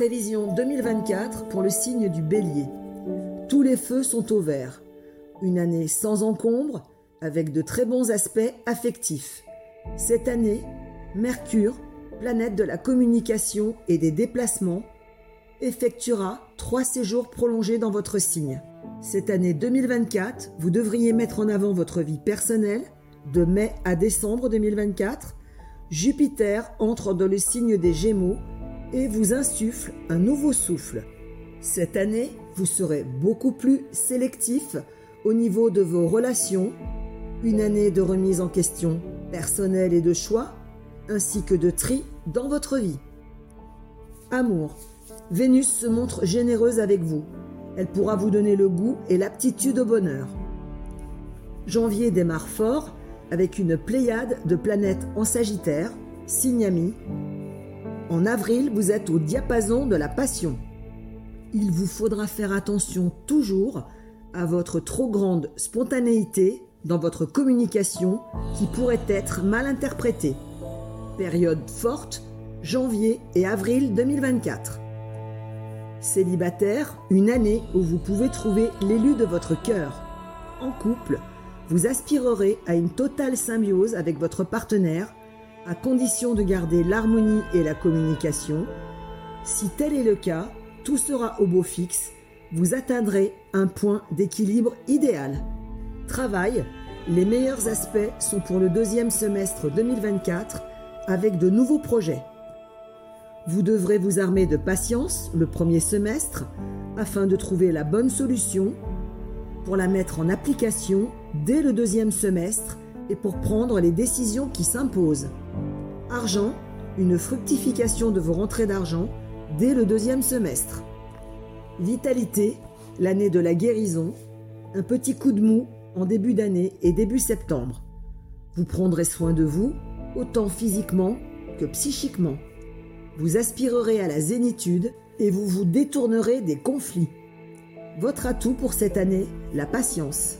Prévision 2024 pour le signe du bélier. Tous les feux sont au vert. Une année sans encombre, avec de très bons aspects affectifs. Cette année, Mercure, planète de la communication et des déplacements, effectuera trois séjours prolongés dans votre signe. Cette année 2024, vous devriez mettre en avant votre vie personnelle. De mai à décembre 2024, Jupiter entre dans le signe des Gémeaux et vous insuffle un nouveau souffle. Cette année, vous serez beaucoup plus sélectif au niveau de vos relations, une année de remise en question personnelle et de choix, ainsi que de tri dans votre vie. Amour. Vénus se montre généreuse avec vous. Elle pourra vous donner le goût et l'aptitude au bonheur. Janvier démarre fort avec une pléiade de planètes en Sagittaire, signe ami. En avril, vous êtes au diapason de la passion. Il vous faudra faire attention toujours à votre trop grande spontanéité dans votre communication qui pourrait être mal interprétée. Période forte, janvier et avril 2024. Célibataire, une année où vous pouvez trouver l'élu de votre cœur. En couple, vous aspirerez à une totale symbiose avec votre partenaire, à condition de garder l'harmonie et la communication. Si tel est le cas, tout sera au beau fixe, vous atteindrez un point d'équilibre idéal. Travail, les meilleurs aspects sont pour le deuxième semestre 2024 avec de nouveaux projets. Vous devrez vous armer de patience le premier semestre afin de trouver la bonne solution pour la mettre en application dès le deuxième semestre et pour prendre les décisions qui s'imposent. Argent, une fructification de vos rentrées d'argent dès le deuxième semestre. Vitalité, l'année de la guérison, un petit coup de mou en début d'année et début septembre. Vous prendrez soin de vous, autant physiquement que psychiquement. Vous aspirerez à la zénitude et vous vous détournerez des conflits. Votre atout pour cette année, la patience.